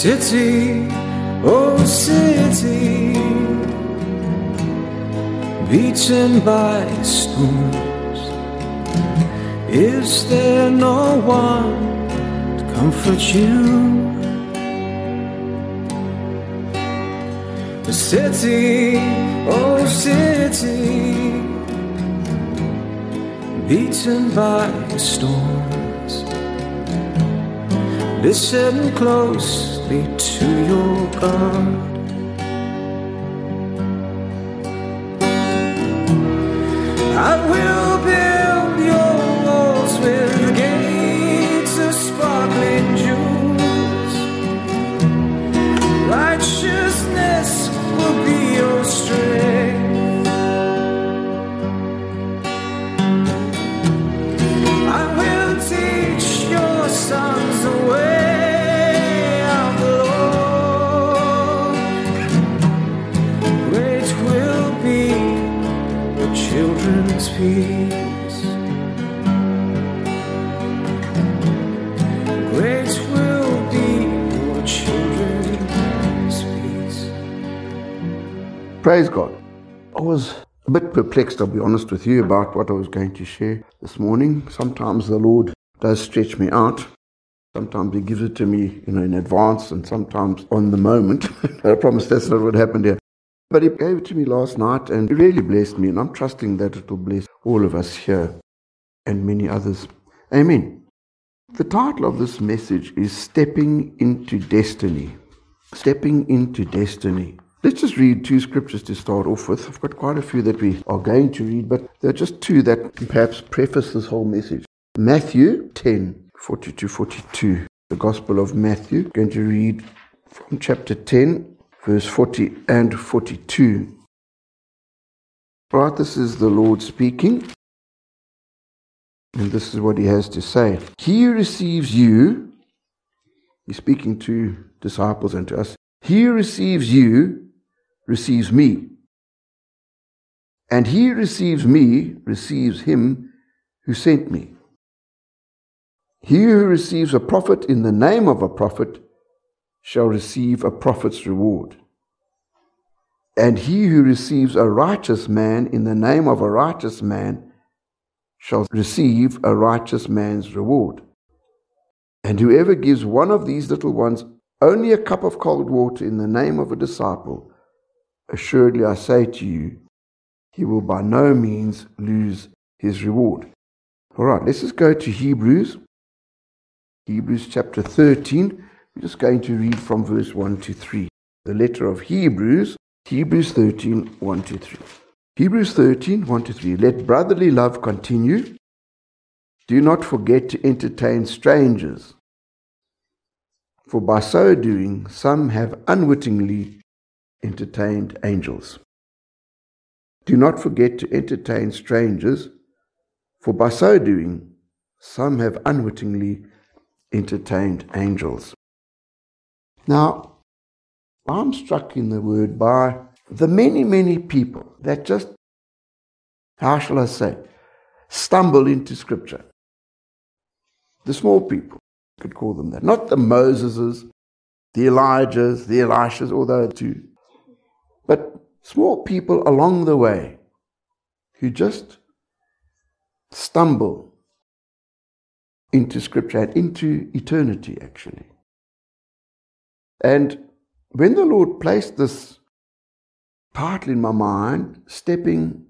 City, oh city, beaten by storms. Is there no one to comfort you? The city, oh city, beaten by storms. Listen closely to your God. I will Praise God. I was a bit perplexed, I'll be honest with you, about what I was going to share this morning. Sometimes the Lord does stretch me out. Sometimes He gives it to me, you know, in advance, and sometimes on the moment. I promise that's not what happened here. But He gave it to me last night, and it really blessed me, and I'm trusting that it will bless all of us here and many others. Amen. The title of this message is Stepping into Destiny. Stepping into Destiny. Let's just read two scriptures to start off with. I've got quite a few that we are going to read, but there are just two that perhaps preface this whole message. Matthew 10, 40 to 42. The Gospel of Matthew. I'm Going to read from chapter 10, verse 40 and 42. Right, this is the Lord speaking. And this is what he has to say. He receives you, he's speaking to disciples and to us. He receives you receives me. And he receives me receives him who sent me. He who receives a prophet in the name of a prophet shall receive a prophet's reward. And he who receives a righteous man in the name of a righteous man shall receive a righteous man's reward. And whoever gives one of these little ones only a cup of cold water in the name of a disciple, assuredly I say to you, he will by no means lose his reward. All right, let's just go to Hebrews. Hebrews chapter 13. We're just going to read from verse 1 to 3. The letter of Hebrews, Hebrews 13, 1 to 3. Hebrews 13, 1 to 3. Let brotherly love continue. Do not forget to entertain strangers, for by so doing some have unwittingly entertained angels. Do not forget to entertain strangers, for by so doing some have unwittingly entertained angels. Now, I'm struck in the word by the many, many people that just, how shall I say, stumble into Scripture. The small people, could call them that. Not the Moseses, the Elijahs, the Elishas, although too. Small people along the way who just stumble into Scripture and into eternity, actually. And when the Lord placed this partly in my mind, stepping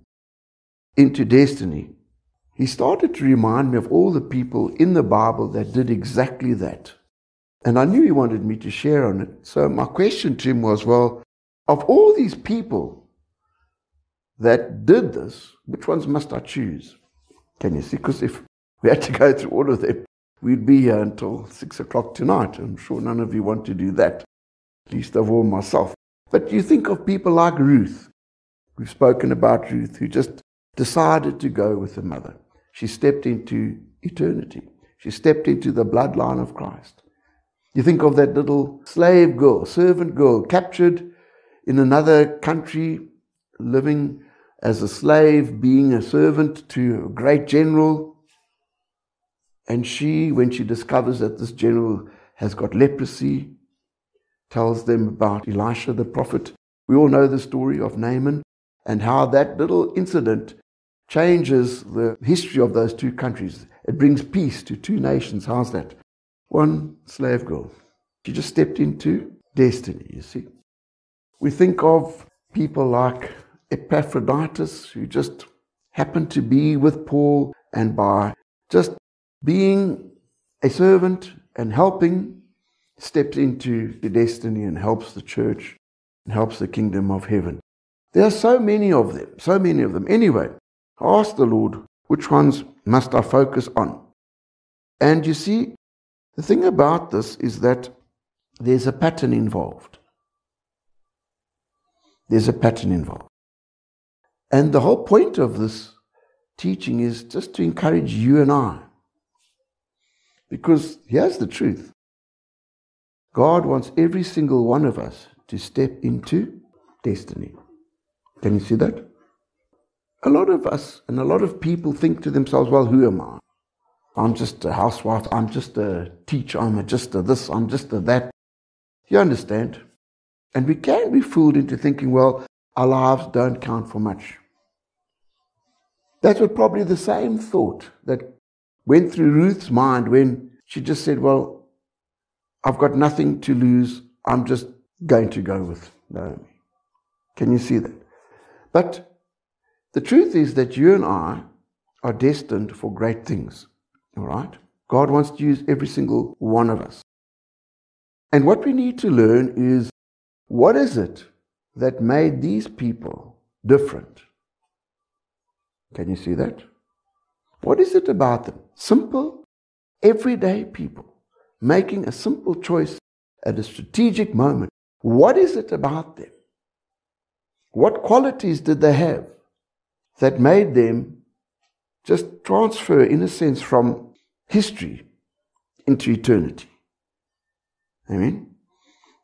into destiny, He started to remind me of all the people in the Bible that did exactly that. And I knew He wanted me to share on it. So my question to Him was, well, of all these people that did this, which ones must I choose? Can you see? Because if we had to go through all of them, we'd be here until six o'clock tonight. I'm sure none of you want to do that, least of all myself. But you think of people like Ruth. We've spoken about Ruth, who just decided to go with her mother. She stepped into eternity. She stepped into the bloodline of Christ. You think of that little slave girl, servant girl, captured in another country, living as a slave, being a servant to a great general. And she, when she discovers that this general has got leprosy, tells them about Elisha the prophet. We all know the story of Naaman and how that little incident changes the history of those two countries. It brings peace to two nations. How's that? One slave girl. She just stepped into destiny, you see. We think of people like Epaphroditus, who just happened to be with Paul, and by just being a servant and helping, steps into the destiny and helps the church and helps the kingdom of heaven. There are so many of them, so many of them. Anyway, I ask the Lord, which ones must I focus on? And you see, the thing about this is that there's a pattern involved. There's a pattern involved. And the whole point of this teaching is just to encourage you and I. Because here's the truth God wants every single one of us to step into destiny. Can you see that? A lot of us and a lot of people think to themselves, well, who am I? I'm just a housewife. I'm just a teacher. I'm a just a this. I'm just a that. You understand? And we can be fooled into thinking, well, our lives don't count for much. That was probably the same thought that went through Ruth's mind when she just said, Well, I've got nothing to lose. I'm just going to go with Naomi. Can you see that? But the truth is that you and I are destined for great things. All right? God wants to use every single one of us. And what we need to learn is what is it that made these people different? Can you see that? What is it about them? Simple, everyday people making a simple choice at a strategic moment. What is it about them? What qualities did they have that made them just transfer, in a sense, from history into eternity? Amen?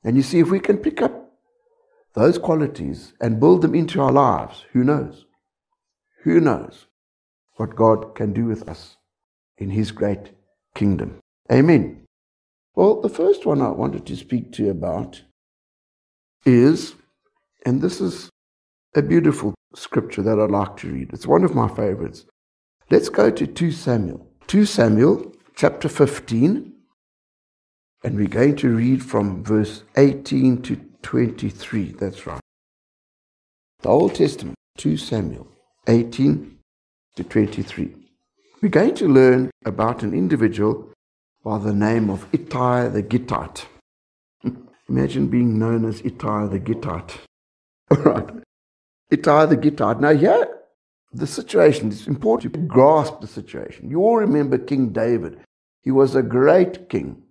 And you see, if we can pick up those qualities and build them into our lives, who knows? Who knows what God can do with us in His great kingdom? Amen. Well, the first one I wanted to speak to you about is, and this is a beautiful scripture that I'd like to read. It's one of my favorites. Let's go to 2 Samuel. 2 Samuel chapter 15, and we're going to read from verse 18 to 23. That's right. The Old Testament, 2 Samuel 18 to 23. We're going to learn about an individual by the name of Ittai the Gittite. Imagine being known as Ittai the Gittite. All right. Ittai the Gittite. Now, here, the situation is important to grasp the situation. You all remember King David. He was a great king.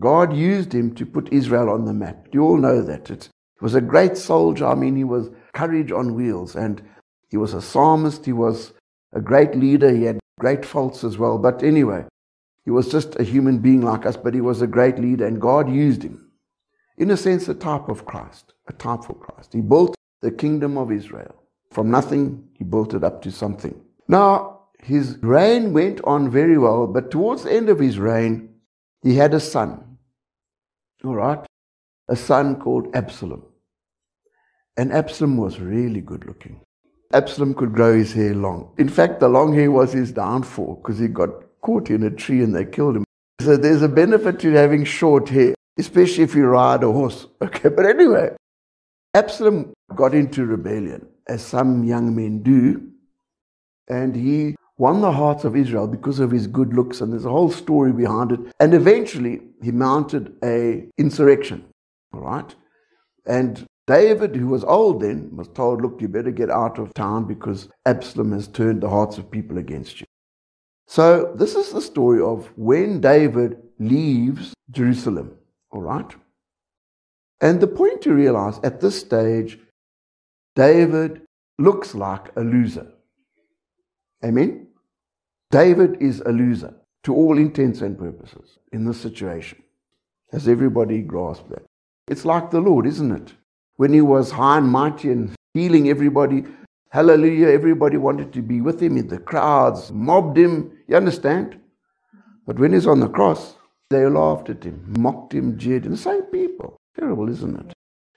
God used him to put Israel on the map. You all know that. It was a great soldier. I mean, he was courage on wheels. And he was a psalmist. He was a great leader. He had great faults as well. But anyway, he was just a human being like us, but he was a great leader, and God used him. In a sense, a type of Christ, a type for Christ. He built the kingdom of Israel. From nothing, he built it up to something. Now, his reign went on very well, but towards the end of his reign, he had a son. All right? A son called Absalom. And Absalom was really good looking. Absalom could grow his hair long. In fact, the long hair was his downfall because he got caught in a tree and they killed him. So there's a benefit to having short hair, especially if you ride a horse. Okay, but anyway, Absalom got into rebellion, as some young men do, and he won the hearts of Israel because of his good looks, and there's a whole story behind it. And eventually, he mounted a insurrection. All right, and David, who was old then, was told, Look, you better get out of town because Absalom has turned the hearts of people against you. So, this is the story of when David leaves Jerusalem. All right? And the point to realize at this stage, David looks like a loser. Amen? David is a loser to all intents and purposes in this situation. Has everybody grasped that? It's like the Lord, isn't it? when he was high and mighty and healing everybody. Hallelujah. Everybody wanted to be with him. In the crowds mobbed him. You understand? But when he's on the cross, they laughed at him, mocked him, jeered him. The same people. Terrible, isn't it?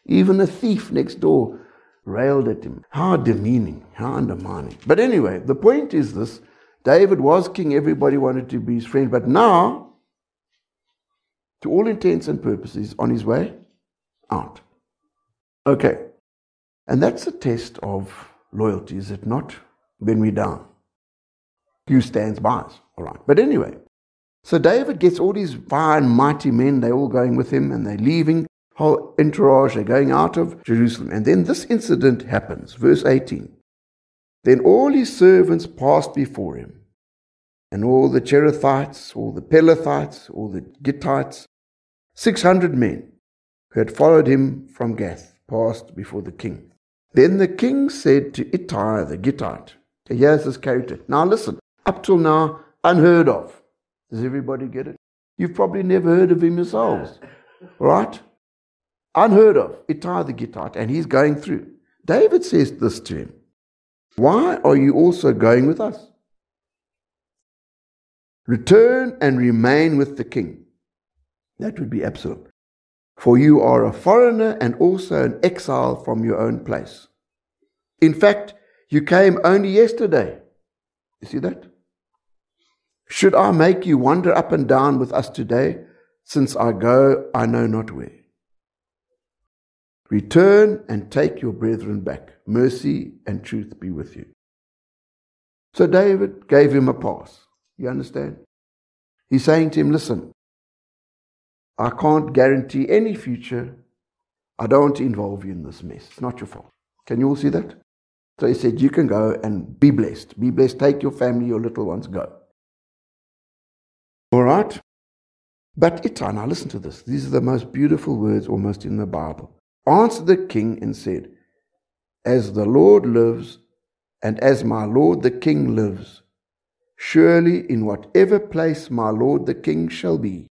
Even a thief next door railed at him. How demeaning, how undermining. But anyway, the point is this David was king, everybody wanted to be his friend, but now, to all intents and purposes, on his way out. Okay. And that's a test of loyalty, is it not? When we're down. Who stands by us? All right. But anyway, so David gets all these fine, mighty men, they're all going with him, and they're leaving whole entourage, they're going out of Jerusalem. And then this incident happens. Verse 18. Then all his servants passed before him, and all the Cherethites, all the Pelethites, all the Gittites, 600 men who had followed him from Gath, passed before the king. Then the king said to Ittai the Gittite, here's this character. Now listen, up till now, unheard of. Does everybody get it? You've probably never heard of him yourselves, right? Unheard of. Ittai the Gittite, and he's going through. David says this to him Why are you also going with us? Return and remain with the king. That would be Absalom. For you are a foreigner and also an exile from your own place. In fact, you came only yesterday. You see that? Should I make you wander up and down with us today, since I go I know not where? Return and take your brethren back. Mercy and truth be with you. So David gave him a pass. You understand? He's saying to him, Listen, I can't guarantee any future. I don't want to involve you in this mess. It's not your fault. Can you all see that? So he said, You can go and be blessed. Be blessed. Take your family, your little ones, go. All right? But Ittai, now listen to this. These are the most beautiful words almost in the Bible answered the king and said, As the Lord lives, and as my lord the king lives, surely in whatever place my lord the king shall be,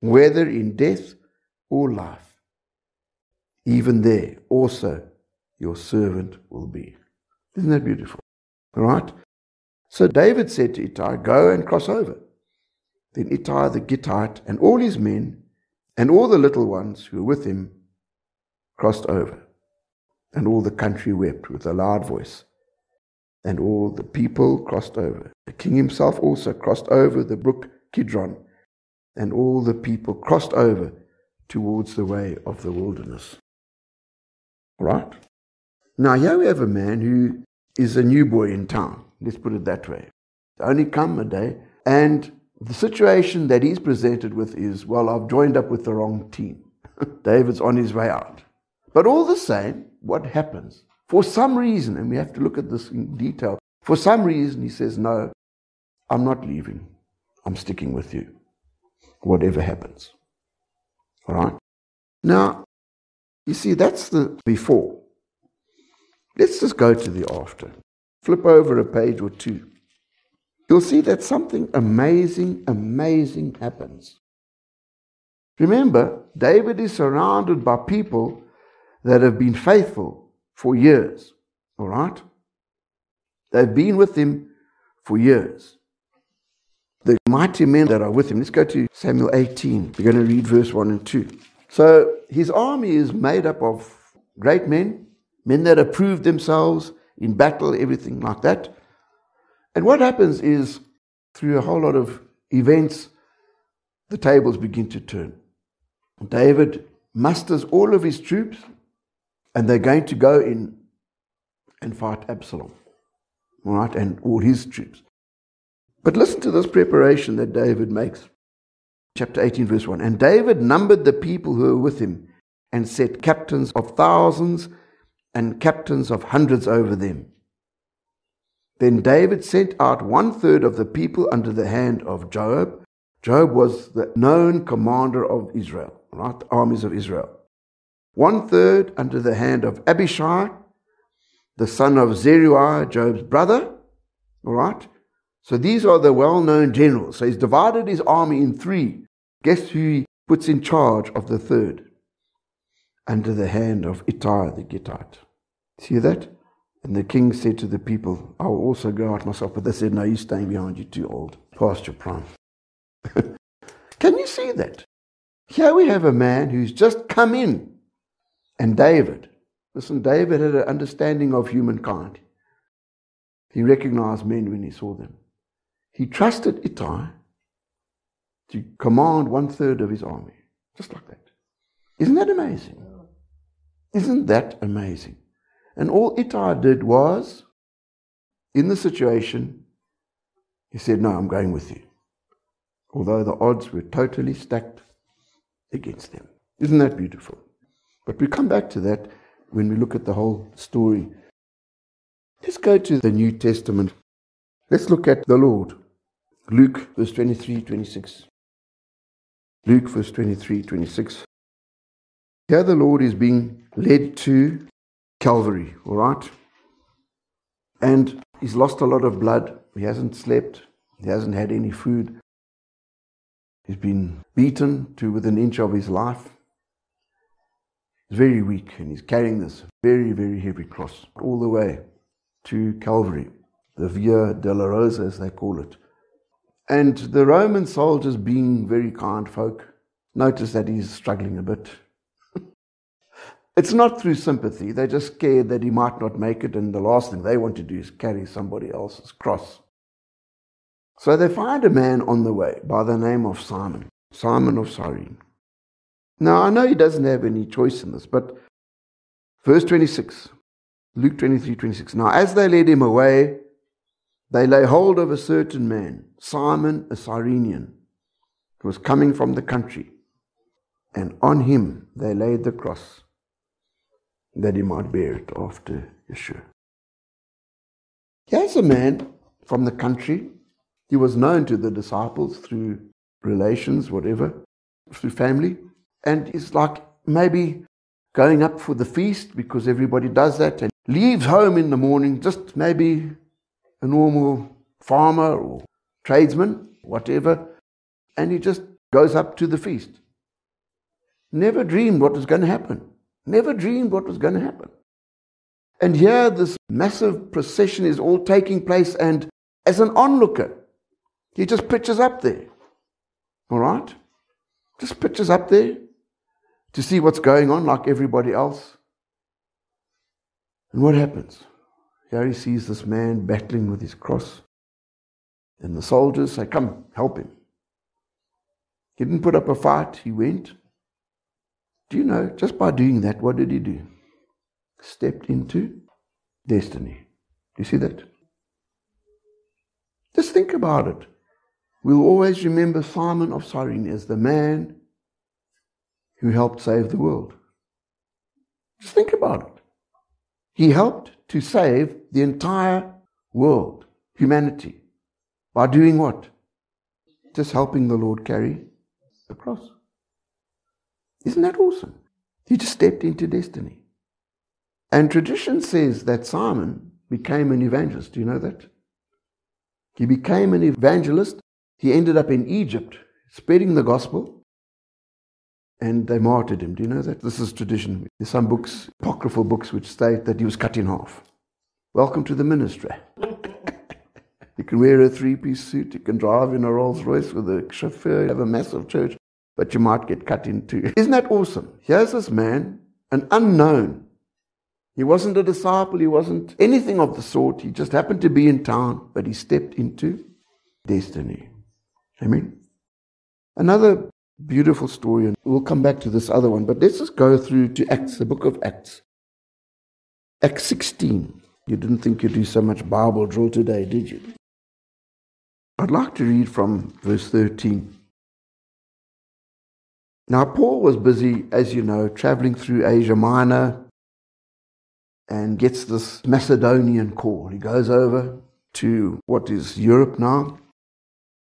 whether in death or life, even there also your servant will be. Isn't that beautiful? All right? So David said to Ittai, Go and cross over. Then Ittai the Gittite and all his men and all the little ones who were with him crossed over, and all the country wept with a loud voice. And all the people crossed over. The king himself also crossed over the brook Kidron, and all the people crossed over towards the way of the wilderness. Right? Now, here we have a man who is a new boy in town. Let's put it that way. Only come a day, and the situation that he's presented with is well, I've joined up with the wrong team. David's on his way out. But all the same, what happens? For some reason, and we have to look at this in detail, for some reason he says, No, I'm not leaving. I'm sticking with you, whatever happens. All right? Now, you see, that's the before. Let's just go to the after. Flip over a page or two. You'll see that something amazing, amazing happens. Remember, David is surrounded by people that have been faithful for years. All right? They've been with him for years. The mighty men that are with him. Let's go to Samuel 18. We're going to read verse 1 and 2. So his army is made up of great men, men that have proved themselves in battle, everything like that. And what happens is, through a whole lot of events, the tables begin to turn. David musters all of his troops and they're going to go in and fight Absalom, right, and all his troops. But listen to this preparation that David makes. Chapter 18, verse 1. And David numbered the people who were with him and set captains of thousands and captains of hundreds over them. Then David sent out one third of the people under the hand of Joab. Joab was the known commander of Israel, right? The armies of Israel one third under the hand of Abishai, the son of Zeruiah, Joab's brother. All right? So these are the well known generals. So he's divided his army in three. Guess who he puts in charge of the third? Under the hand of Ittai the Gittite. See that? And the king said to the people, I will also go out myself. But they said, No, you're staying behind, you're too old, past your prime. Can you see that? Here we have a man who's just come in. And David, listen, David had an understanding of humankind. He recognized men when he saw them. He trusted Ittai to command one third of his army, just like that. Isn't that amazing? Isn't that amazing? And all Ittai did was, in the situation, he said, No, I'm going with you. Although the odds were totally stacked against them. Isn't that beautiful? But we come back to that when we look at the whole story. Let's go to the New Testament. Let's look at the Lord. Luke, verse 23 26. Luke, verse 23 26. Here the Lord is being led to Calvary, all right? And he's lost a lot of blood. He hasn't slept. He hasn't had any food. He's been beaten to within an inch of his life. He's very weak and he's carrying this very, very heavy cross all the way to Calvary, the Via Dolorosa, as they call it. And the Roman soldiers, being very kind folk, notice that he's struggling a bit. it's not through sympathy, they're just scared that he might not make it, and the last thing they want to do is carry somebody else's cross. So they find a man on the way by the name of Simon, Simon of Cyrene. Now, I know he doesn't have any choice in this, but verse 26, Luke 23 26. Now, as they led him away, they lay hold of a certain man, Simon a Cyrenian, who was coming from the country, and on him they laid the cross that he might bear it after Yeshua. Here's a man from the country. He was known to the disciples through relations, whatever, through family. And he's like maybe going up for the feast because everybody does that and leaves home in the morning, just maybe a normal farmer or tradesman, whatever, and he just goes up to the feast. Never dreamed what was going to happen. Never dreamed what was going to happen. And here, this massive procession is all taking place, and as an onlooker, he just pitches up there. All right? Just pitches up there to see what's going on, like everybody else. And what happens? Here he sees this man battling with his cross. And the soldiers say, Come, help him. He didn't put up a fight, he went. Do you know, just by doing that, what did he do? Stepped into destiny. Do you see that? Just think about it. We'll always remember Simon of Cyrene as the man who helped save the world. Just think about it. He helped to save the entire world, humanity, by doing what? Just helping the Lord carry the cross. Isn't that awesome? He just stepped into destiny. And tradition says that Simon became an evangelist. Do you know that? He became an evangelist. He ended up in Egypt spreading the gospel and they martyred him. Do you know that? This is tradition. There's some books, apocryphal books, which state that he was cut in half. Welcome to the ministry. you can wear a three piece suit, you can drive in a Rolls Royce with a chauffeur, you have a massive church, but you might get cut in two. Isn't that awesome? Here's this man, an unknown. He wasn't a disciple, he wasn't anything of the sort. He just happened to be in town, but he stepped into destiny. Amen. Another Beautiful story, and we'll come back to this other one, but let's just go through to Acts, the book of Acts. Acts 16. You didn't think you'd do so much Bible drill today, did you? I'd like to read from verse 13. Now, Paul was busy, as you know, traveling through Asia Minor and gets this Macedonian call. He goes over to what is Europe now,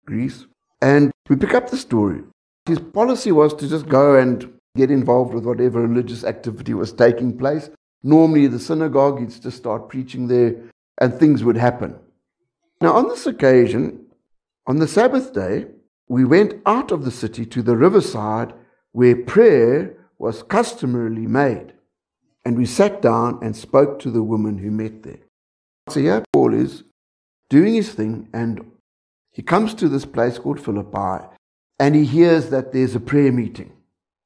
Greece. And we pick up the story. His policy was to just go and get involved with whatever religious activity was taking place. Normally, the synagogue, he'd just start preaching there and things would happen. Now, on this occasion, on the Sabbath day, we went out of the city to the riverside where prayer was customarily made. And we sat down and spoke to the woman who met there. So here Paul is doing his thing, and he comes to this place called Philippi, and he hears that there's a prayer meeting.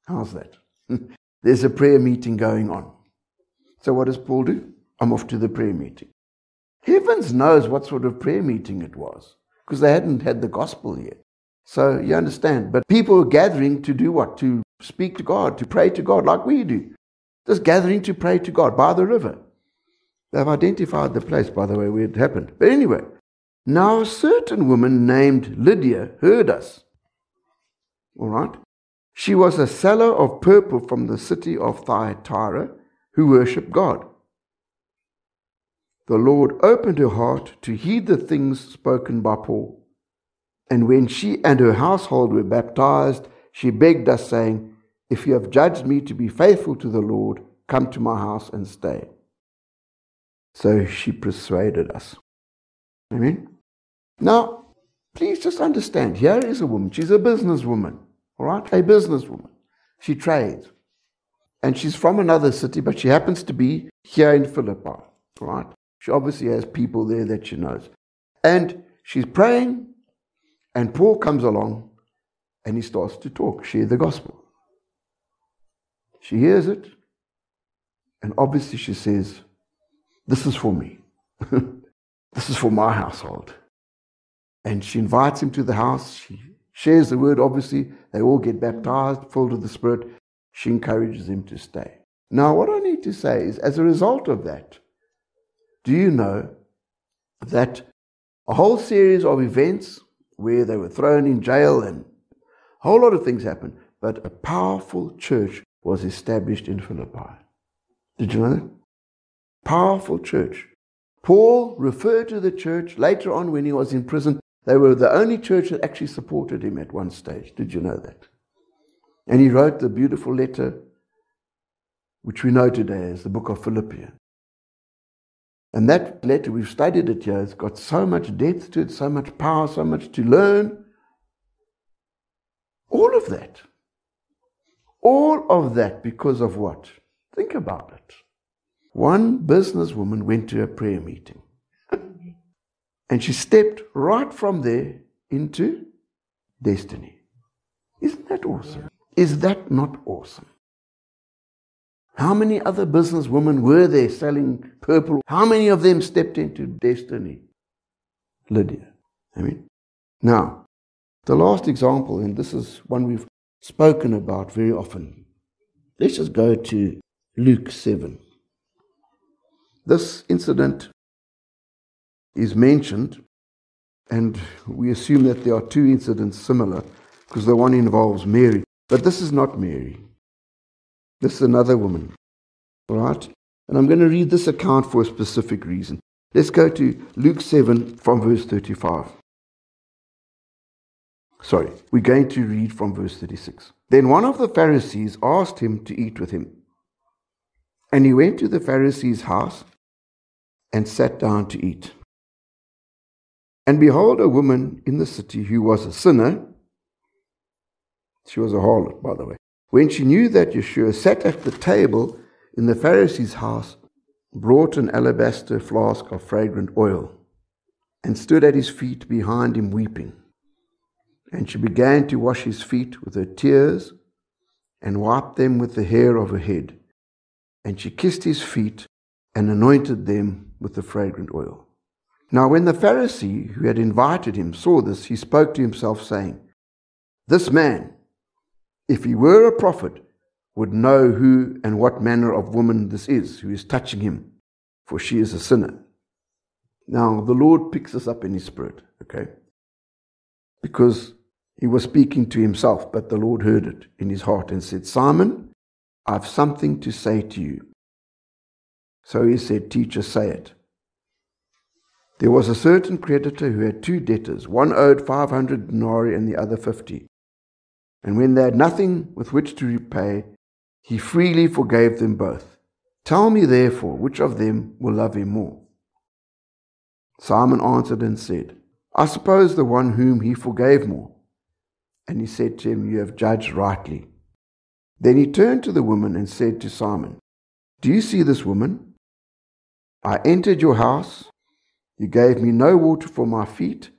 How's that? There's a prayer meeting going on. So what does Paul do? I'm off to the prayer meeting. Heavens knows what sort of prayer meeting it was because they hadn't had the gospel yet. So you understand. But people were gathering to do what? To speak to God, to pray to God like we do. Just gathering to pray to God by the river. They've identified the place, by the way, where it happened. But anyway, now a certain woman named Lydia heard us. All right? She was a seller of purple from the city of Thyatira who worshipped God. The Lord opened her heart to heed the things spoken by Paul. And when she and her household were baptized, she begged us, saying, If you have judged me to be faithful to the Lord, come to my house and stay. So she persuaded us. Amen. Now, please just understand here is a woman. She's a businesswoman. All right? A businesswoman. She trades. And she's from another city, but she happens to be here in Philippi. All right? She obviously has people there that she knows. And she's praying, and Paul comes along and he starts to talk, share the gospel. She hears it, and obviously she says, This is for me. this is for my household. And she invites him to the house. She shares the word, obviously. They all get baptized, filled with the Spirit. She encourages him to stay. Now, what I need to say is, as a result of that, do you know that a whole series of events where they were thrown in jail and a whole lot of things happened, but a powerful church was established in Philippi. Did you know that? Powerful church. Paul referred to the church later on when he was in prison. They were the only church that actually supported him at one stage. Did you know that? And he wrote the beautiful letter, which we know today as the book of Philippians. And that letter, we've studied it here, it's got so much depth to it, so much power, so much to learn. All of that. All of that because of what? Think about it. One businesswoman went to a prayer meeting. And she stepped right from there into destiny. Isn't that awesome? Is that not awesome? How many other businesswomen were there selling purple? How many of them stepped into destiny? Lydia. I mean, now, the last example, and this is one we've spoken about very often. Let's just go to Luke 7. This incident is mentioned, and we assume that there are two incidents similar because the one involves Mary. But this is not Mary. This is another woman. All right? And I'm going to read this account for a specific reason. Let's go to Luke 7 from verse 35. Sorry, we're going to read from verse 36. Then one of the Pharisees asked him to eat with him. And he went to the Pharisee's house and sat down to eat. And behold, a woman in the city who was a sinner, she was a harlot, by the way, when she knew that Yeshua sat at the table in the Pharisee's house, brought an alabaster flask of fragrant oil, and stood at his feet behind him weeping. And she began to wash his feet with her tears, and wiped them with the hair of her head. And she kissed his feet, and anointed them with the fragrant oil. Now, when the Pharisee who had invited him saw this, he spoke to himself, saying, This man, if he were a prophet, would know who and what manner of woman this is who is touching him, for she is a sinner. Now, the Lord picks us up in his spirit, okay? Because he was speaking to himself, but the Lord heard it in his heart and said, Simon, I've something to say to you. So he said, Teacher, say it. There was a certain creditor who had two debtors. One owed 500 denarii and the other 50. And when they had nothing with which to repay, he freely forgave them both. Tell me, therefore, which of them will love him more? Simon answered and said, I suppose the one whom he forgave more. And he said to him, You have judged rightly. Then he turned to the woman and said to Simon, Do you see this woman? I entered your house. You gave me no water for my feet,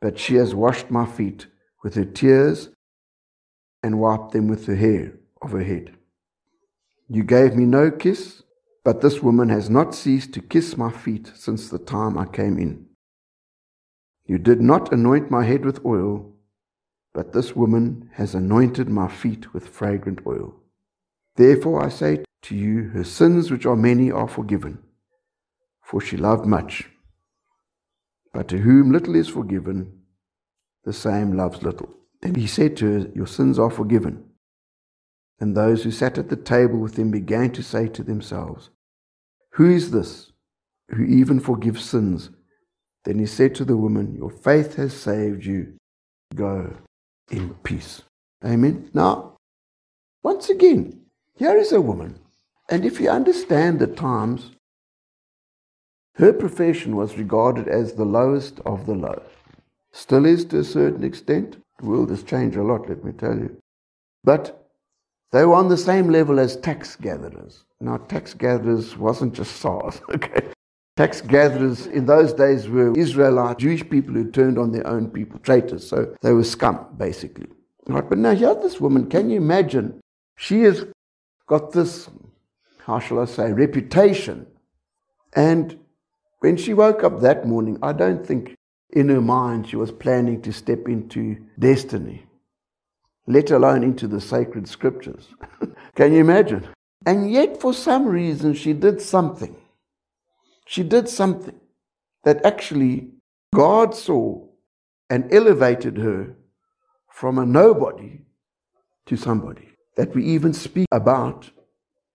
but she has washed my feet with her tears and wiped them with the hair of her head. You gave me no kiss, but this woman has not ceased to kiss my feet since the time I came in. You did not anoint my head with oil, but this woman has anointed my feet with fragrant oil. Therefore I say to you, her sins, which are many, are forgiven, for she loved much. But to whom little is forgiven, the same loves little. Then he said to her, Your sins are forgiven. And those who sat at the table with him began to say to themselves, Who is this who even forgives sins? Then he said to the woman, Your faith has saved you. Go in peace. Amen. Now, once again, here is a woman. And if you understand the times, her profession was regarded as the lowest of the low. Still is to a certain extent. The world has changed a lot, let me tell you. But they were on the same level as tax gatherers. Now, tax gatherers wasn't just SARS, okay? Tax gatherers in those days were Israelite Jewish people who turned on their own people, traitors. So they were scum, basically. Right, but now here this woman, can you imagine? She has got this, how shall I say, reputation. And when she woke up that morning, I don't think in her mind she was planning to step into destiny let alone into the sacred scriptures. Can you imagine? And yet, for some reason, she did something. She did something that actually God saw and elevated her from a nobody to somebody that we even speak about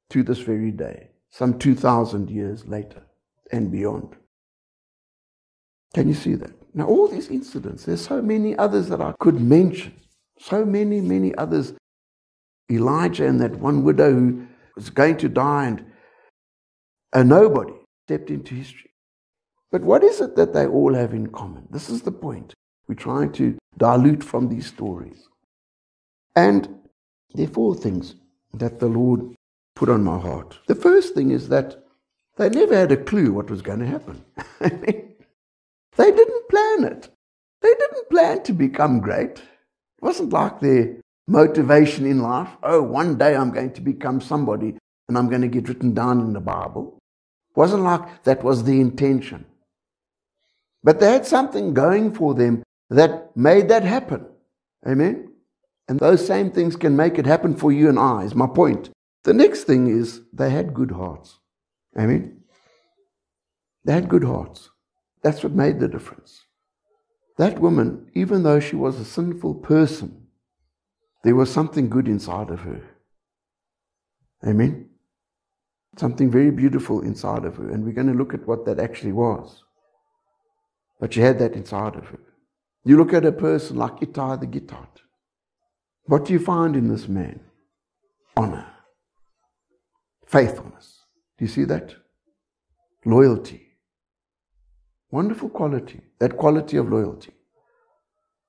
to this very day, some 2,000 years later and beyond. Can you see that? Now, all these incidents, there's so many others that I could mention. So many, many others. Elijah and that one widow who was going to die, and a nobody stepped into history. But what is it that they all have in common? This is the point. We're trying to dilute from these stories. And there are four things that the Lord put on my heart. The first thing is that they never had a clue what was going to happen. they didn't plan it. They didn't plan to become great. It wasn't like their motivation in life. Oh, one day I'm going to become somebody and I'm going to get written down in the Bible. It wasn't like that was the intention. But they had something going for them that made that happen. Amen? And those same things can make it happen for you and I, is my point. The next thing is they had good hearts. Amen? They had good hearts. That's what made the difference. That woman, even though she was a sinful person, there was something good inside of her. Amen? Something very beautiful inside of her. And we're going to look at what that actually was. But she had that inside of her. You look at a person like Ittai the Gittite. What do you find in this man? Honor, faithfulness. Do you see that? Loyalty. Wonderful quality, that quality of loyalty.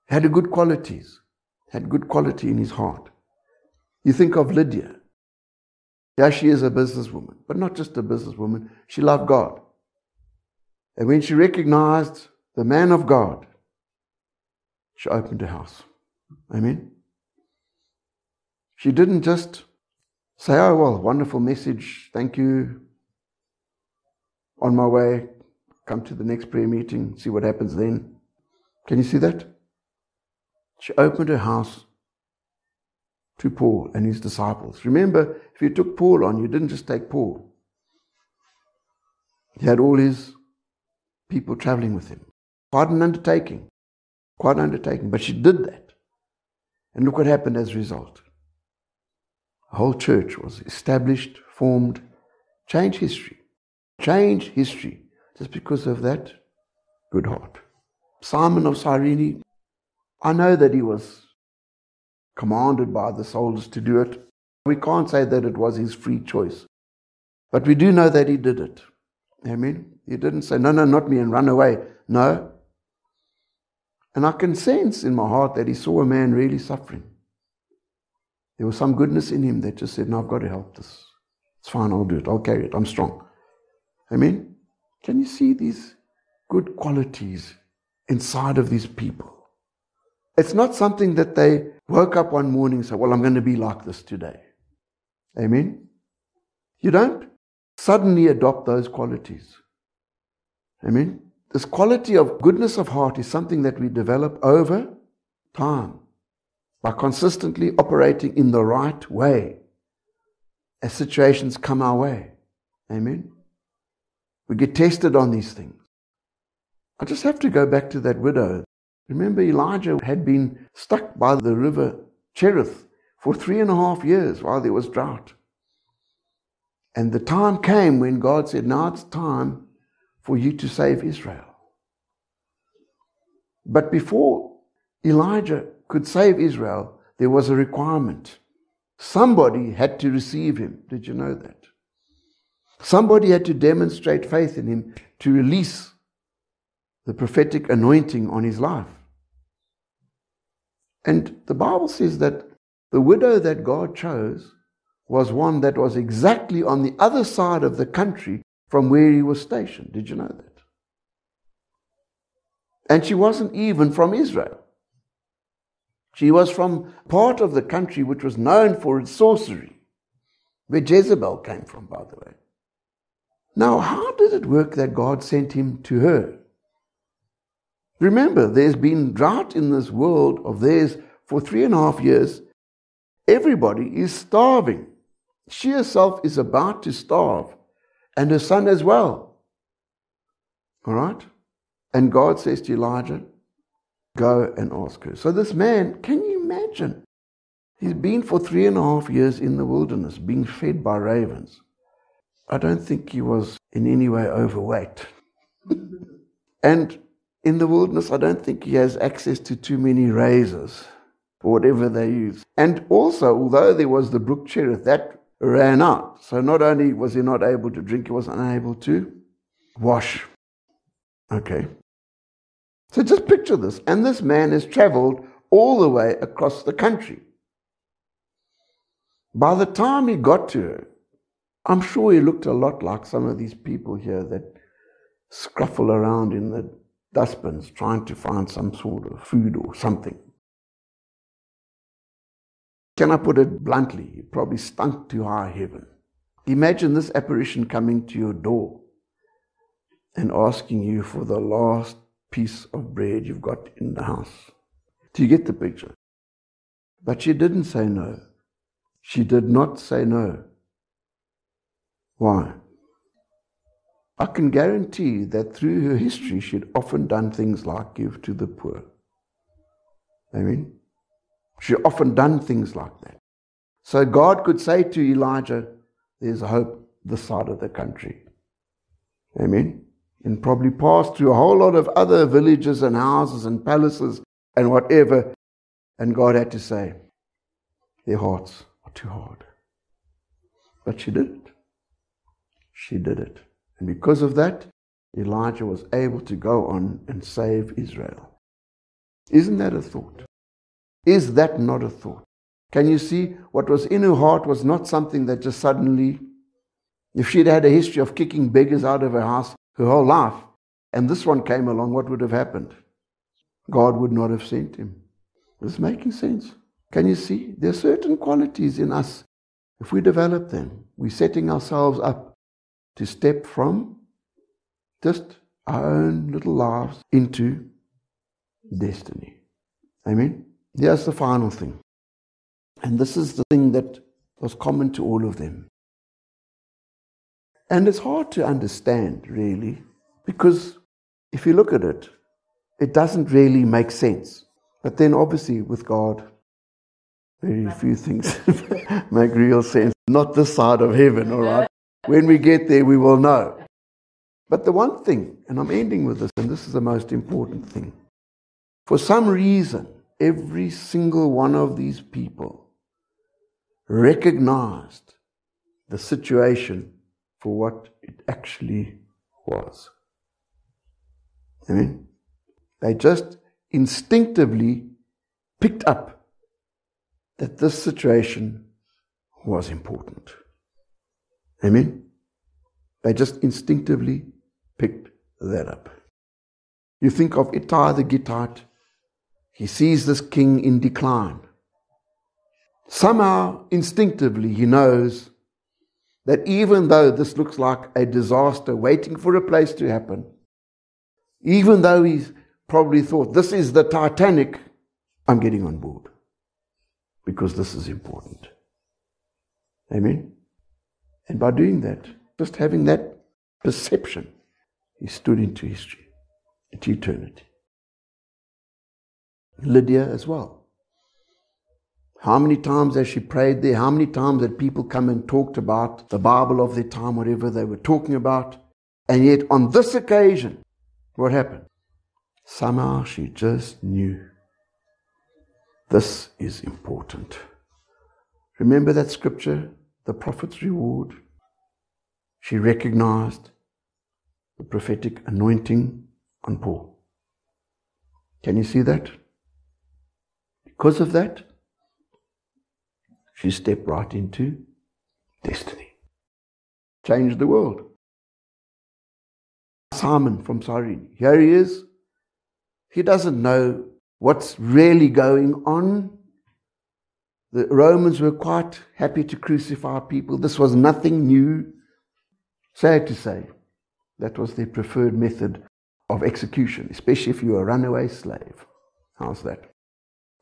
Had good qualities, had good quality in his heart. You think of Lydia. Yeah, she is a businesswoman, but not just a businesswoman. She loved God. And when she recognized the man of God, she opened her house. Amen. She didn't just say, Oh, well, wonderful message. Thank you. On my way come to the next prayer meeting, see what happens then. Can you see that? She opened her house to Paul and his disciples. Remember, if you took Paul on, you didn't just take Paul. He had all his people traveling with him. Quite an undertaking. Quite an undertaking. But she did that. And look what happened as a result. A whole church was established, formed, changed history. Changed history just because of that good heart. Simon of Cyrene, I know that he was commanded by the soldiers to do it. We can't say that it was his free choice. But we do know that he did it. Amen. He didn't say, no, no, not me, and run away. No. And I can sense in my heart that he saw a man really suffering. There was some goodness in him that just said, no, I've got to help this. It's fine, I'll do it. I'll carry it. I'm strong. Amen. Can you see these good qualities inside of these people? It's not something that they woke up one morning and said, Well, I'm going to be like this today. Amen? You don't suddenly adopt those qualities. Amen? This quality of goodness of heart is something that we develop over time by consistently operating in the right way as situations come our way. Amen? We get tested on these things. I just have to go back to that widow. Remember, Elijah had been stuck by the river Cherith for three and a half years while there was drought. And the time came when God said, Now it's time for you to save Israel. But before Elijah could save Israel, there was a requirement. Somebody had to receive him. Did you know that? Somebody had to demonstrate faith in him to release the prophetic anointing on his life. And the Bible says that the widow that God chose was one that was exactly on the other side of the country from where he was stationed. Did you know that? And she wasn't even from Israel. She was from part of the country which was known for its sorcery, where Jezebel came from, by the way. Now, how did it work that God sent him to her? Remember, there's been drought in this world of theirs for three and a half years. Everybody is starving. She herself is about to starve, and her son as well. All right? And God says to Elijah, Go and ask her. So, this man, can you imagine? He's been for three and a half years in the wilderness, being fed by ravens. I don't think he was in any way overweight. and in the wilderness, I don't think he has access to too many razors or whatever they use. And also, although there was the brook Cherith, that ran out. So not only was he not able to drink, he was unable to wash. Okay. So just picture this. And this man has traveled all the way across the country. By the time he got to her, I'm sure he looked a lot like some of these people here that scruffle around in the dustbins trying to find some sort of food or something. Can I put it bluntly? He probably stunk to high heaven. Imagine this apparition coming to your door and asking you for the last piece of bread you've got in the house. Do you get the picture? But she didn't say no. She did not say no. Why? I can guarantee that through her history, she'd often done things like give to the poor. I mean, she often done things like that. So God could say to Elijah, There's hope this side of the country. Amen. And probably passed through a whole lot of other villages and houses and palaces and whatever. And God had to say, Their hearts are too hard. But she did it. She did it. And because of that, Elijah was able to go on and save Israel. Isn't that a thought? Is that not a thought? Can you see what was in her heart was not something that just suddenly, if she'd had a history of kicking beggars out of her house her whole life, and this one came along, what would have happened? God would not have sent him. It's making sense. Can you see? There are certain qualities in us. If we develop them, we're setting ourselves up to step from just our own little lives into destiny. Amen? Here's the final thing. And this is the thing that was common to all of them. And it's hard to understand, really, because if you look at it, it doesn't really make sense. But then, obviously, with God, very few things make real sense. Not this side of heaven, all right? When we get there, we will know. But the one thing, and I'm ending with this, and this is the most important thing. For some reason, every single one of these people recognized the situation for what it actually was. Amen. They just instinctively picked up that this situation was important. Amen? They just instinctively picked that up. You think of Ittai the Gittite, He sees this king in decline. Somehow, instinctively, he knows that even though this looks like a disaster waiting for a place to happen, even though he's probably thought, this is the Titanic, I'm getting on board because this is important. Amen? And by doing that, just having that perception, he stood into history, into eternity. Lydia as well. How many times has she prayed there? How many times had people come and talked about the Bible of their time, whatever they were talking about? And yet, on this occasion, what happened? Somehow she just knew this is important. Remember that scripture, the prophet's reward? She recognized the prophetic anointing on Paul. Can you see that? Because of that, she stepped right into destiny. Changed the world. Simon from Cyrene, here he is. He doesn't know what's really going on. The Romans were quite happy to crucify people. This was nothing new. Sad to say, that was their preferred method of execution, especially if you were a runaway slave. How's that?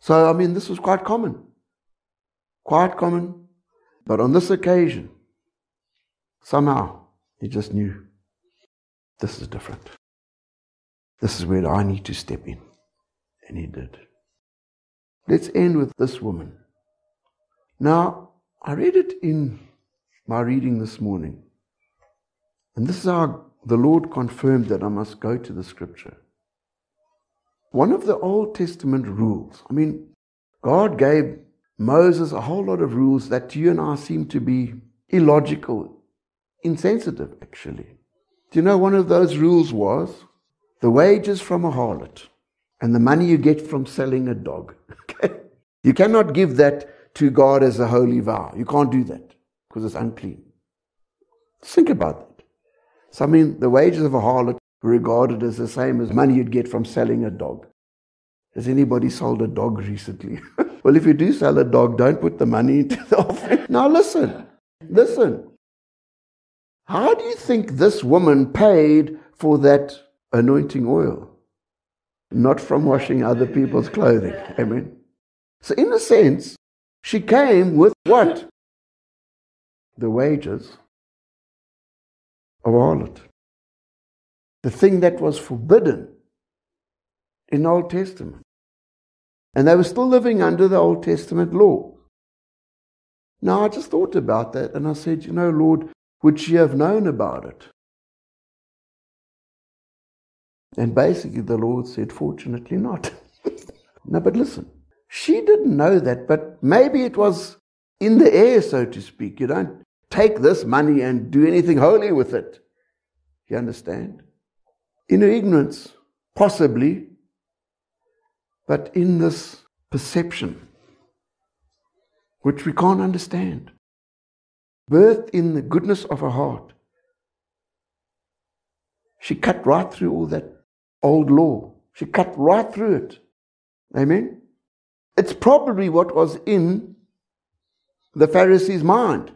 So, I mean, this was quite common. Quite common. But on this occasion, somehow, he just knew this is different. This is where I need to step in. And he did. Let's end with this woman. Now, I read it in my reading this morning. And this is how the Lord confirmed that I must go to the scripture. One of the Old Testament rules, I mean, God gave Moses a whole lot of rules that to you and I seem to be illogical, insensitive, actually. Do you know one of those rules was the wages from a harlot and the money you get from selling a dog? You cannot give that to God as a holy vow. You can't do that because it's unclean. Think about that. So, I mean, the wages of a harlot were regarded as the same as money you'd get from selling a dog. Has anybody sold a dog recently? well, if you do sell a dog, don't put the money into the offering. Now, listen, listen. How do you think this woman paid for that anointing oil? Not from washing other people's clothing. Amen. So, in a sense, she came with what? The wages of harlot the thing that was forbidden in Old Testament. And they were still living under the Old Testament law. Now, I just thought about that and I said, you know, Lord, would she have known about it? And basically, the Lord said, fortunately not. no, but listen, she didn't know that, but maybe it was in the air, so to speak. You don't take this money and do anything holy with it. You understand? in ignorance, possibly, but in this perception, which we can't understand. Birthed in the goodness of her heart. She cut right through all that old law. She cut right through it. Amen? It's probably what was in the Pharisee's mind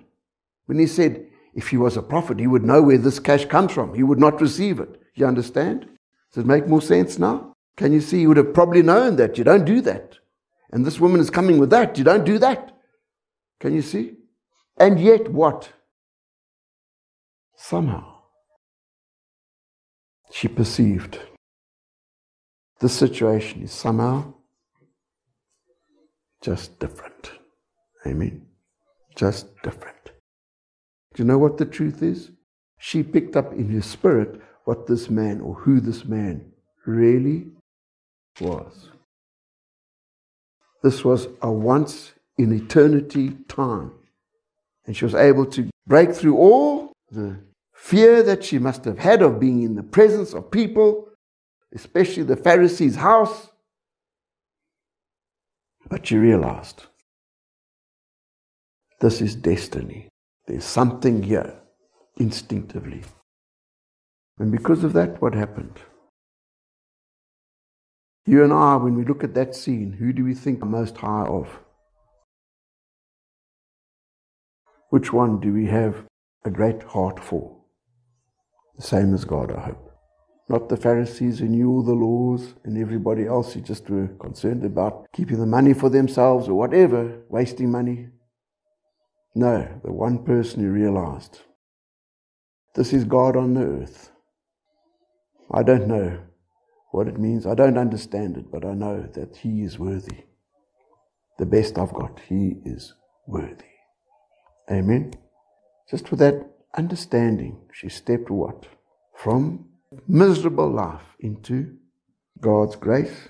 when he said, if he was a prophet, he would know where this cash comes from. He would not receive it. You understand? Does it make more sense now? Can you see? You would have probably known that. You don't do that. And this woman is coming with that. You don't do that. Can you see? And yet, what? Somehow, she perceived the situation is somehow just different. Amen. Just different. Do you know what the truth is? She picked up in her spirit what this man or who this man really was. This was a once in eternity time. And she was able to break through all the fear that she must have had of being in the presence of people, especially the Pharisee's house. But she realized this is destiny. There's something here instinctively. And because of that, what happened? You and I, when we look at that scene, who do we think most high of? Which one do we have a great heart for? The same as God, I hope. Not the Pharisees who knew all the laws and everybody else who just were concerned about keeping the money for themselves or whatever, wasting money. No, the one person who realized this is God on the earth. I don't know what it means. I don't understand it, but I know that He is worthy. The best I've got, He is worthy. Amen. Just with that understanding, she stepped what? From miserable life into God's grace.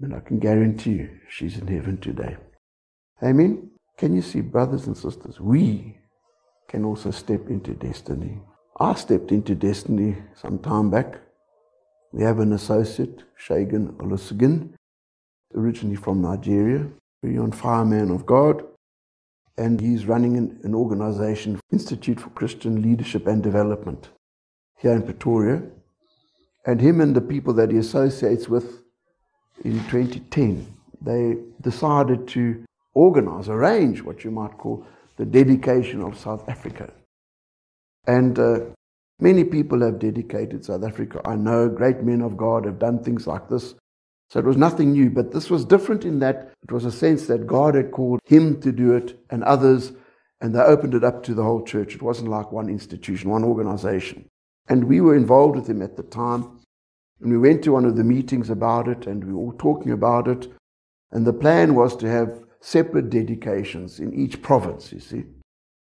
And I can guarantee you, she's in heaven today. Amen. Can you see, brothers and sisters, we can also step into destiny. I stepped into destiny some time back. We have an associate, Shagan Olusegun, originally from Nigeria, very on fire man of God and he's running an, an organization, Institute for Christian Leadership and Development, here in Pretoria. And him and the people that he associates with in 2010, they decided to organize, arrange what you might call the dedication of South Africa. And uh, many people have dedicated South Africa. I know great men of God have done things like this. So it was nothing new, but this was different in that it was a sense that God had called him to do it and others, and they opened it up to the whole church. It wasn't like one institution, one organization. And we were involved with him at the time. And we went to one of the meetings about it, and we were all talking about it. And the plan was to have separate dedications in each province, you see,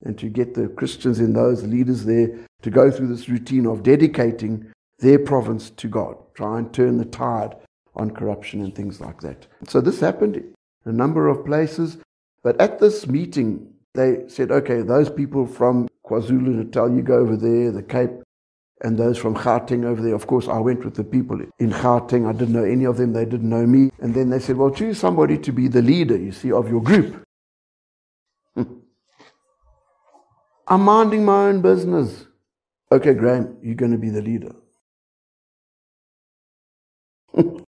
and to get the Christians in those leaders there to go through this routine of dedicating their province to God, try and turn the tide on corruption and things like that. So this happened in a number of places. But at this meeting, they said, okay, those people from KwaZulu Natal, you go over there, the Cape, and those from Gauteng over there. Of course, I went with the people in Gauteng. I didn't know any of them. They didn't know me. And then they said, well, choose somebody to be the leader, you see, of your group. Hmm. I'm minding my own business. Okay, Graham, you're going to be the leader.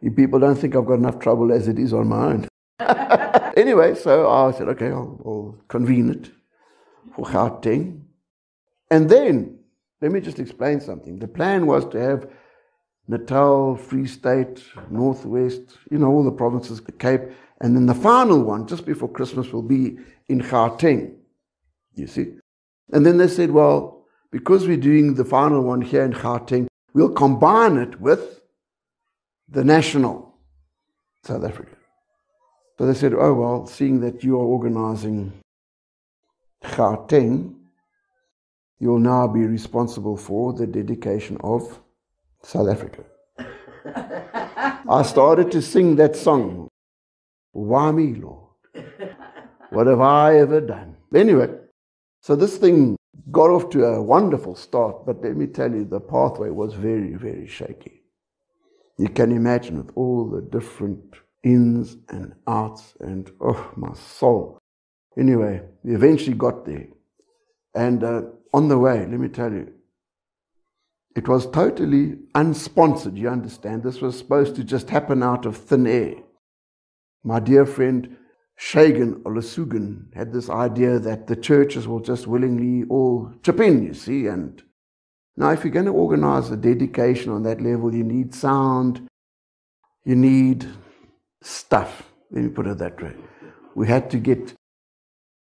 You people don't think I've got enough trouble as it is on my own. anyway, so I said, okay, I'll, I'll convene it for Gauteng. And then, let me just explain something. The plan was to have Natal, Free State, Northwest, you know, all the provinces, the Cape, and then the final one, just before Christmas, will be in Gauteng. You see? And then they said, well, because we're doing the final one here in Gauteng, we'll combine it with the national South Africa. So they said, oh, well, seeing that you are organizing Gauteng, you'll now be responsible for the dedication of South Africa. I started to sing that song. Why me, Lord? What have I ever done? Anyway, so this thing got off to a wonderful start, but let me tell you, the pathway was very, very shaky. You can imagine with all the different ins and outs, and oh, my soul. Anyway, we eventually got there. And uh, on the way, let me tell you, it was totally unsponsored, you understand? This was supposed to just happen out of thin air. My dear friend Shagan Olusegun had this idea that the churches will just willingly all chip in, you see, and now, if you're going to organize a dedication on that level, you need sound, you need stuff. Let me put it that way. We had to get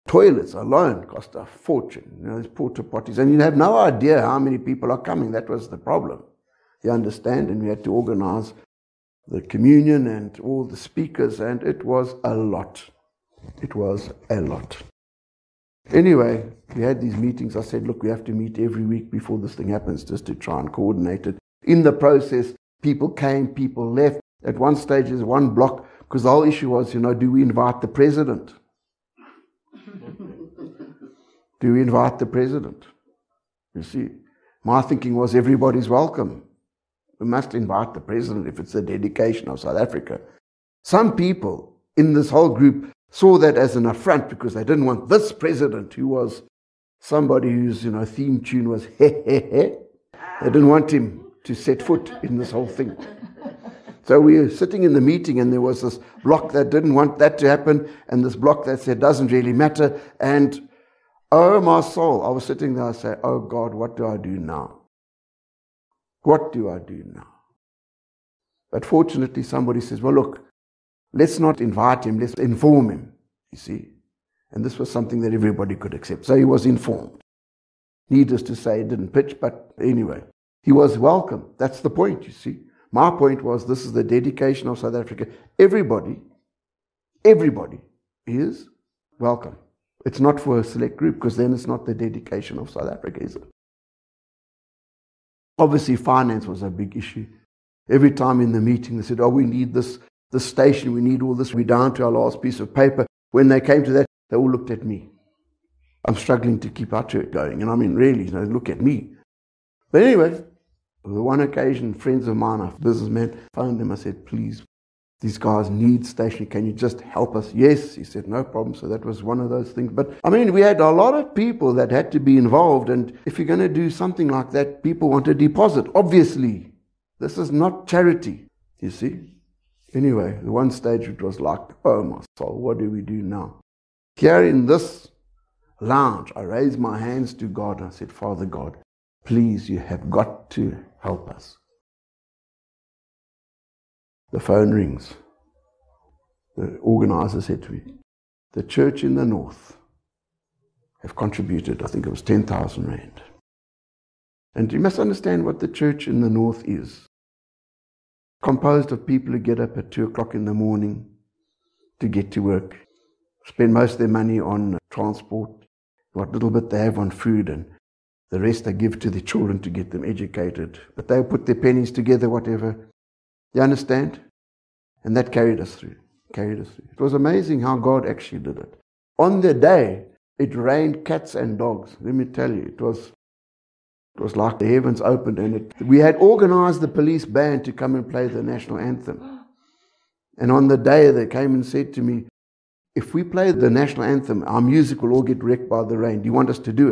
toilets alone cost a fortune. You know, these porta potties, and you have no idea how many people are coming. That was the problem. You understand? And we had to organize the communion and all the speakers, and it was a lot. It was a lot. Anyway, we had these meetings. I said, look, we have to meet every week before this thing happens just to try and coordinate it. In the process, people came, people left. At one stage, there's one block because the whole issue was, you know, do we invite the president? do we invite the president? You see, my thinking was everybody's welcome. We must invite the president if it's the dedication of South Africa. Some people in this whole group saw that as an affront because they didn't want this president who was somebody whose you know theme tune was he he he. They didn't want him to set foot in this whole thing. So we were sitting in the meeting, and there was this block that didn't want that to happen, and this block that said doesn't really matter. And oh, my soul, I was sitting there, I say, Oh God, what do I do now? What do I do now? But fortunately, somebody says, Well, look, let's not invite him, let's inform him. You see? And this was something that everybody could accept. So he was informed. Needless to say, he didn't pitch, but anyway, he was welcome. That's the point, you see. My point was this is the dedication of South Africa. Everybody, everybody is welcome. It's not for a select group because then it's not the dedication of South Africa, is it? Obviously, finance was a big issue. Every time in the meeting, they said, Oh, we need this, this station, we need all this, we're down to our last piece of paper. When they came to that, they all looked at me. I'm struggling to keep our church going. And I mean, really, you know, look at me. But anyway, on one occasion, friends of mine, a businessman, phoned them. I said, please, these guys need stationery. Can you just help us? Yes. He said, no problem. So that was one of those things. But I mean, we had a lot of people that had to be involved. And if you're going to do something like that, people want a deposit. Obviously, this is not charity, you see. Anyway, at one stage it was like, oh my soul, what do we do now? Here in this lounge, I raised my hands to God and I said, Father God, please, you have got to help us. The phone rings. The organizer said to me, the church in the north have contributed, I think it was 10,000 rand. And you must understand what the church in the north is. Composed of people who get up at 2 o'clock in the morning to get to work, spend most of their money on uh, transport, what little bit they have on food, and the rest they give to the children to get them educated. But they'll put their pennies together, whatever. You understand? And that carried us through. Carried us through. It was amazing how God actually did it. On the day, it rained cats and dogs. Let me tell you, it was it was like the heavens opened and it, we had organized the police band to come and play the national anthem. And on the day they came and said to me, if we play the national anthem, our music will all get wrecked by the rain. Do you want us to do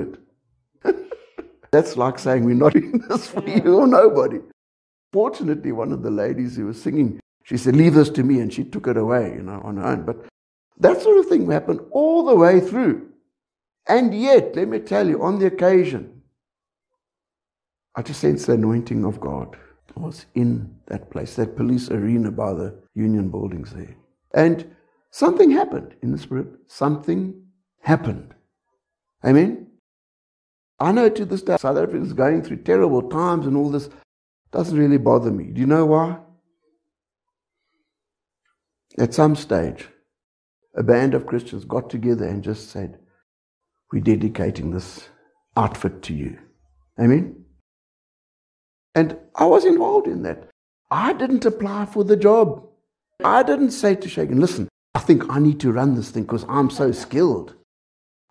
it? That's like saying we're not doing this for you or nobody. Fortunately, one of the ladies who was singing, she said, Leave this to me, and she took it away, you know, on her own. But that sort of thing happened all the way through. And yet, let me tell you, on the occasion, I just sensed the anointing of God was in that place, that police arena by the union buildings there. And Something happened in the spirit. Something happened. Amen? I know to this day South Africa is going through terrible times and all this doesn't really bother me. Do you know why? At some stage, a band of Christians got together and just said, We're dedicating this outfit to you. Amen? And I was involved in that. I didn't apply for the job. I didn't say to Shagan, listen, I think I need to run this thing because I'm so skilled.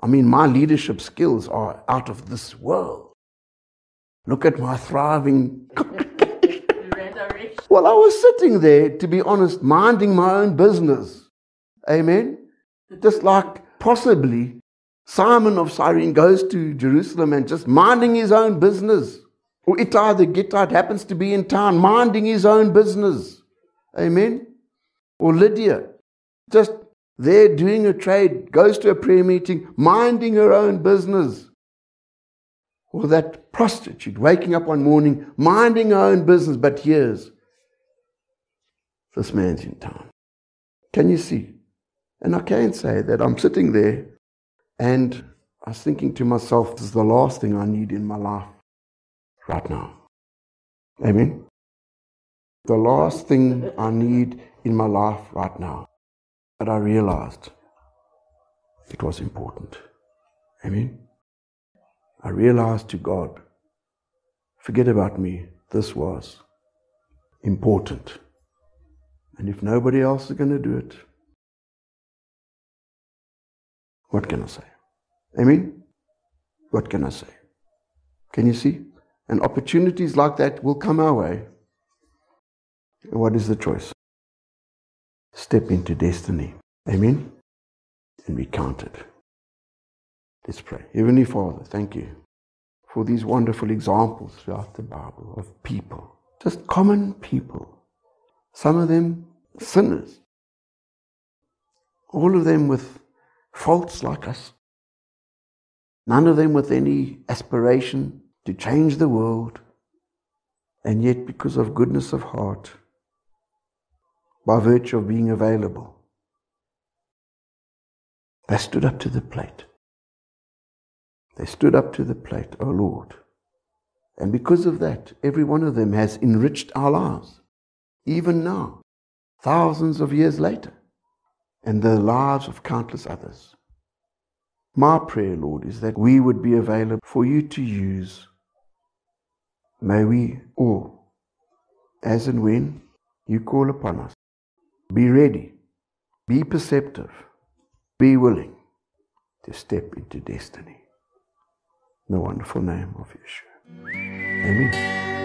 I mean, my leadership skills are out of this world. Look at my thriving Well, I was sitting there, to be honest, minding my own business. Amen? Just like possibly Simon of Cyrene goes to Jerusalem and just minding his own business. Or Ittai the Gittite happens to be in town minding his own business. Amen? Or Lydia just there doing a trade, goes to a prayer meeting, minding her own business. Or that prostitute waking up one morning, minding her own business, but hears this man's in town. Can you see? And I can say that I'm sitting there and I was thinking to myself, this is the last thing I need in my life right now. Amen? The last thing I need in my life right now that I realized it was important. Amen. I realized to God, forget about me, this was important. And if nobody else is going to do it, what can I say? Amen? What can I say? Can you see? And opportunities like that will come our way. And what is the choice? step into destiny. Amen? And be counted. Let's pray. Heavenly Father, thank you for these wonderful examples throughout the Bible of people, just common people, Some of them sinners. All of them with faults like us. None of them with any aspiration to change the world. And yet, because of goodness of heart, by virtue of being available, they stood up to the plate. They stood up to the plate, O oh Lord. And because of that, every one of them has enriched our lives, even now, thousands of years later, and the lives of countless others. My prayer, Lord, is that we would be available for you to use. May we all, as and when you call upon us, be ready, be perceptive, be willing to step into destiny. In the wonderful name of Yeshua. Amen.